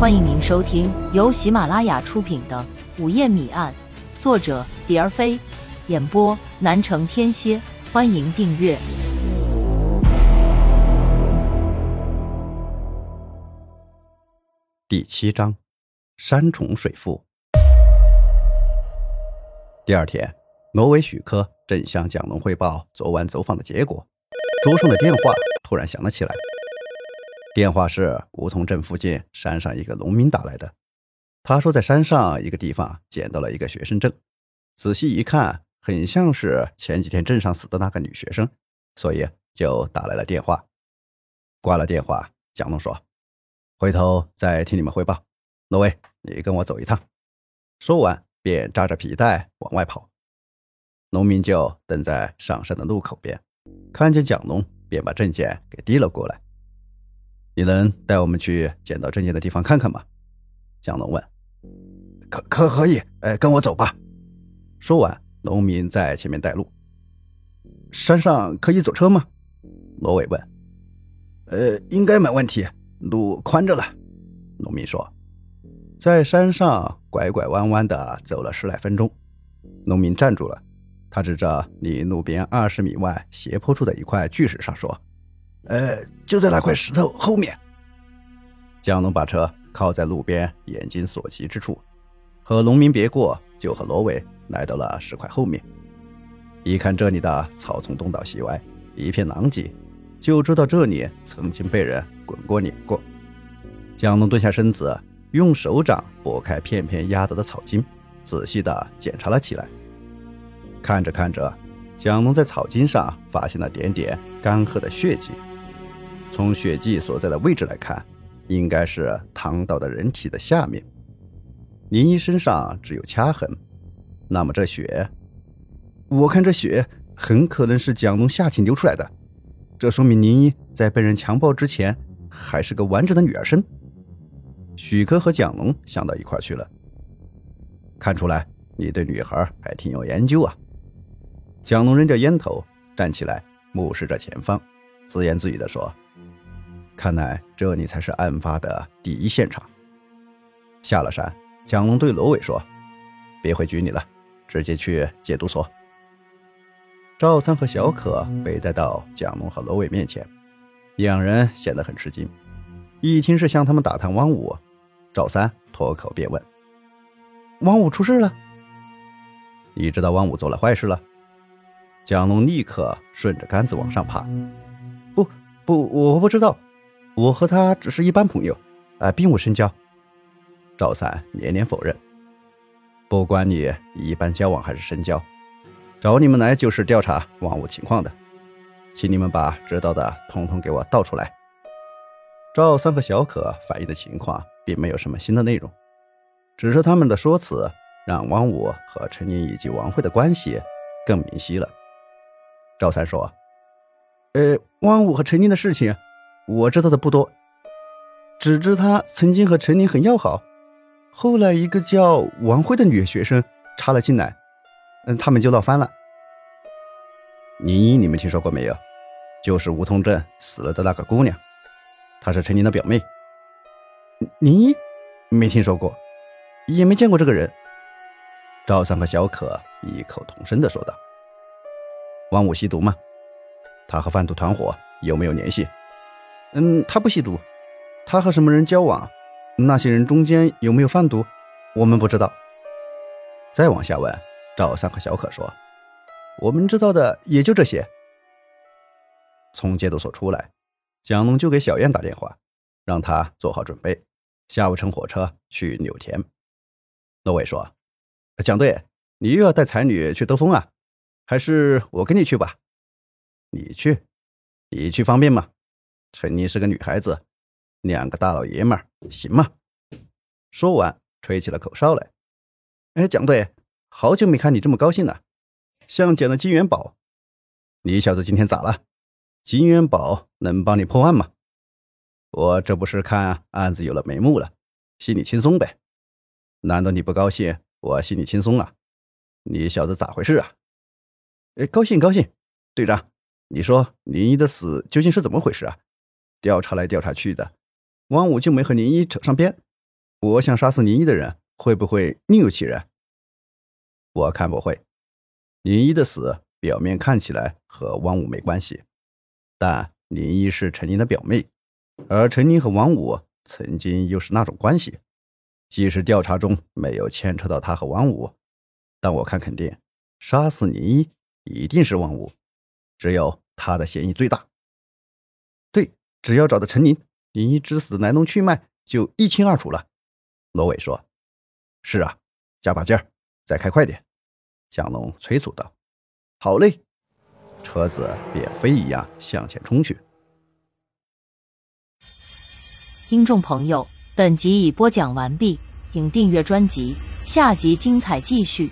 欢迎您收听由喜马拉雅出品的《午夜谜案》，作者蝶儿飞，演播南城天蝎。欢迎订阅第七章：山重水复。第二天，挪威许科正向蒋龙汇报昨晚走访的结果，桌上的电话突然响了起来。电话是梧桐镇附近山上一个农民打来的。他说，在山上一个地方捡到了一个学生证，仔细一看，很像是前几天镇上死的那个女学生，所以就打来了电话。挂了电话，蒋龙说：“回头再听你们汇报。”挪威，你跟我走一趟。说完，便扎着皮带往外跑。农民就等在上山的路口边，看见蒋龙，便把证件给递了过来。你能带我们去捡到证件的地方看看吗？蒋龙问。可可可以，哎，跟我走吧。说完，农民在前面带路。山上可以走车吗？罗伟问。呃，应该没问题，路宽着了。农民说。在山上拐拐弯弯的走了十来分钟，农民站住了，他指着离路边二十米外斜坡处的一块巨石上说。呃，就在那块石头后面。江龙把车靠在路边，眼睛所及之处，和农民别过，就和罗伟来到了石块后面。一看这里的草丛东倒西歪，一片狼藉，就知道这里曾经被人滚过碾过。江龙蹲下身子，用手掌拨开片片压得的草茎，仔细地检查了起来。看着看着，蒋龙在草茎上发现了点点干涸的血迹。从血迹所在的位置来看，应该是躺倒的人体的下面。林一身上只有掐痕，那么这血，我看这血很可能是蒋龙下体流出来的。这说明林一在被人强暴之前还是个完整的女儿身。许哥和蒋龙想到一块去了。看出来你对女孩还挺有研究啊。蒋龙扔掉烟头，站起来，目视着前方，自言自语地说。看来这里才是案发的第一现场。下了山，蒋龙对罗伟说：“别回局里了，直接去戒毒所。”赵三和小可被带到蒋龙和罗伟面前，两人显得很吃惊。一听是向他们打探汪武，赵三脱口便问：“汪武出事了？你知道汪武做了坏事了？”蒋龙立刻顺着杆子往上爬：“不不，我不知道。”我和他只是一般朋友，啊，并无深交。赵三连连否认。不管你一般交往还是深交，找你们来就是调查王武情况的，请你们把知道的统统给我倒出来。赵三和小可反映的情况并没有什么新的内容，只是他们的说辞让王武和陈宁以及王慧的关系更明晰了。赵三说：“呃，王武和陈宁的事情。”我知道的不多，只知他曾经和陈宁很要好，后来一个叫王慧的女学生插了进来，嗯，他们就闹翻了。宁一，你们听说过没有？就是梧桐镇死了的那个姑娘，她是陈宁的表妹。宁一，没听说过，也没见过这个人。赵三和小可异口同声的说道：“王五吸毒吗？他和贩毒团伙有没有联系？”嗯，他不吸毒，他和什么人交往？那些人中间有没有贩毒？我们不知道。再往下问，赵三和小可说：“我们知道的也就这些。”从戒毒所出来，蒋龙就给小燕打电话，让他做好准备，下午乘火车去柳田。罗伟说：“蒋队，你又要带才女去兜风啊？还是我跟你去吧？你去，你去方便吗？”陈妮是个女孩子，两个大老爷们儿行吗？说完，吹起了口哨来。哎，蒋队，好久没看你这么高兴了，像捡了金元宝。你小子今天咋了？金元宝能帮你破案吗？我这不是看案子有了眉目了，心里轻松呗。难道你不高兴？我心里轻松啊？你小子咋回事啊？哎，高兴高兴。队长，你说林一的死究竟是怎么回事啊？调查来调查去的，汪武就没和林一扯上边，我想杀死林一的人会不会另有其人？我看不会。林一的死表面看起来和王五没关系，但林一是陈宁的表妹，而陈宁和王五曾经又是那种关系。即使调查中没有牵扯到他和王五，但我看肯定杀死林一一定是王五，只有他的嫌疑最大。只要找到陈宁，林一之死的来龙去脉就一清二楚了。罗伟说：“是啊，加把劲儿，再开快点。”蒋龙催促道：“好嘞！”车子便飞一样向前冲去。听众朋友，本集已播讲完毕，请订阅专辑，下集精彩继续。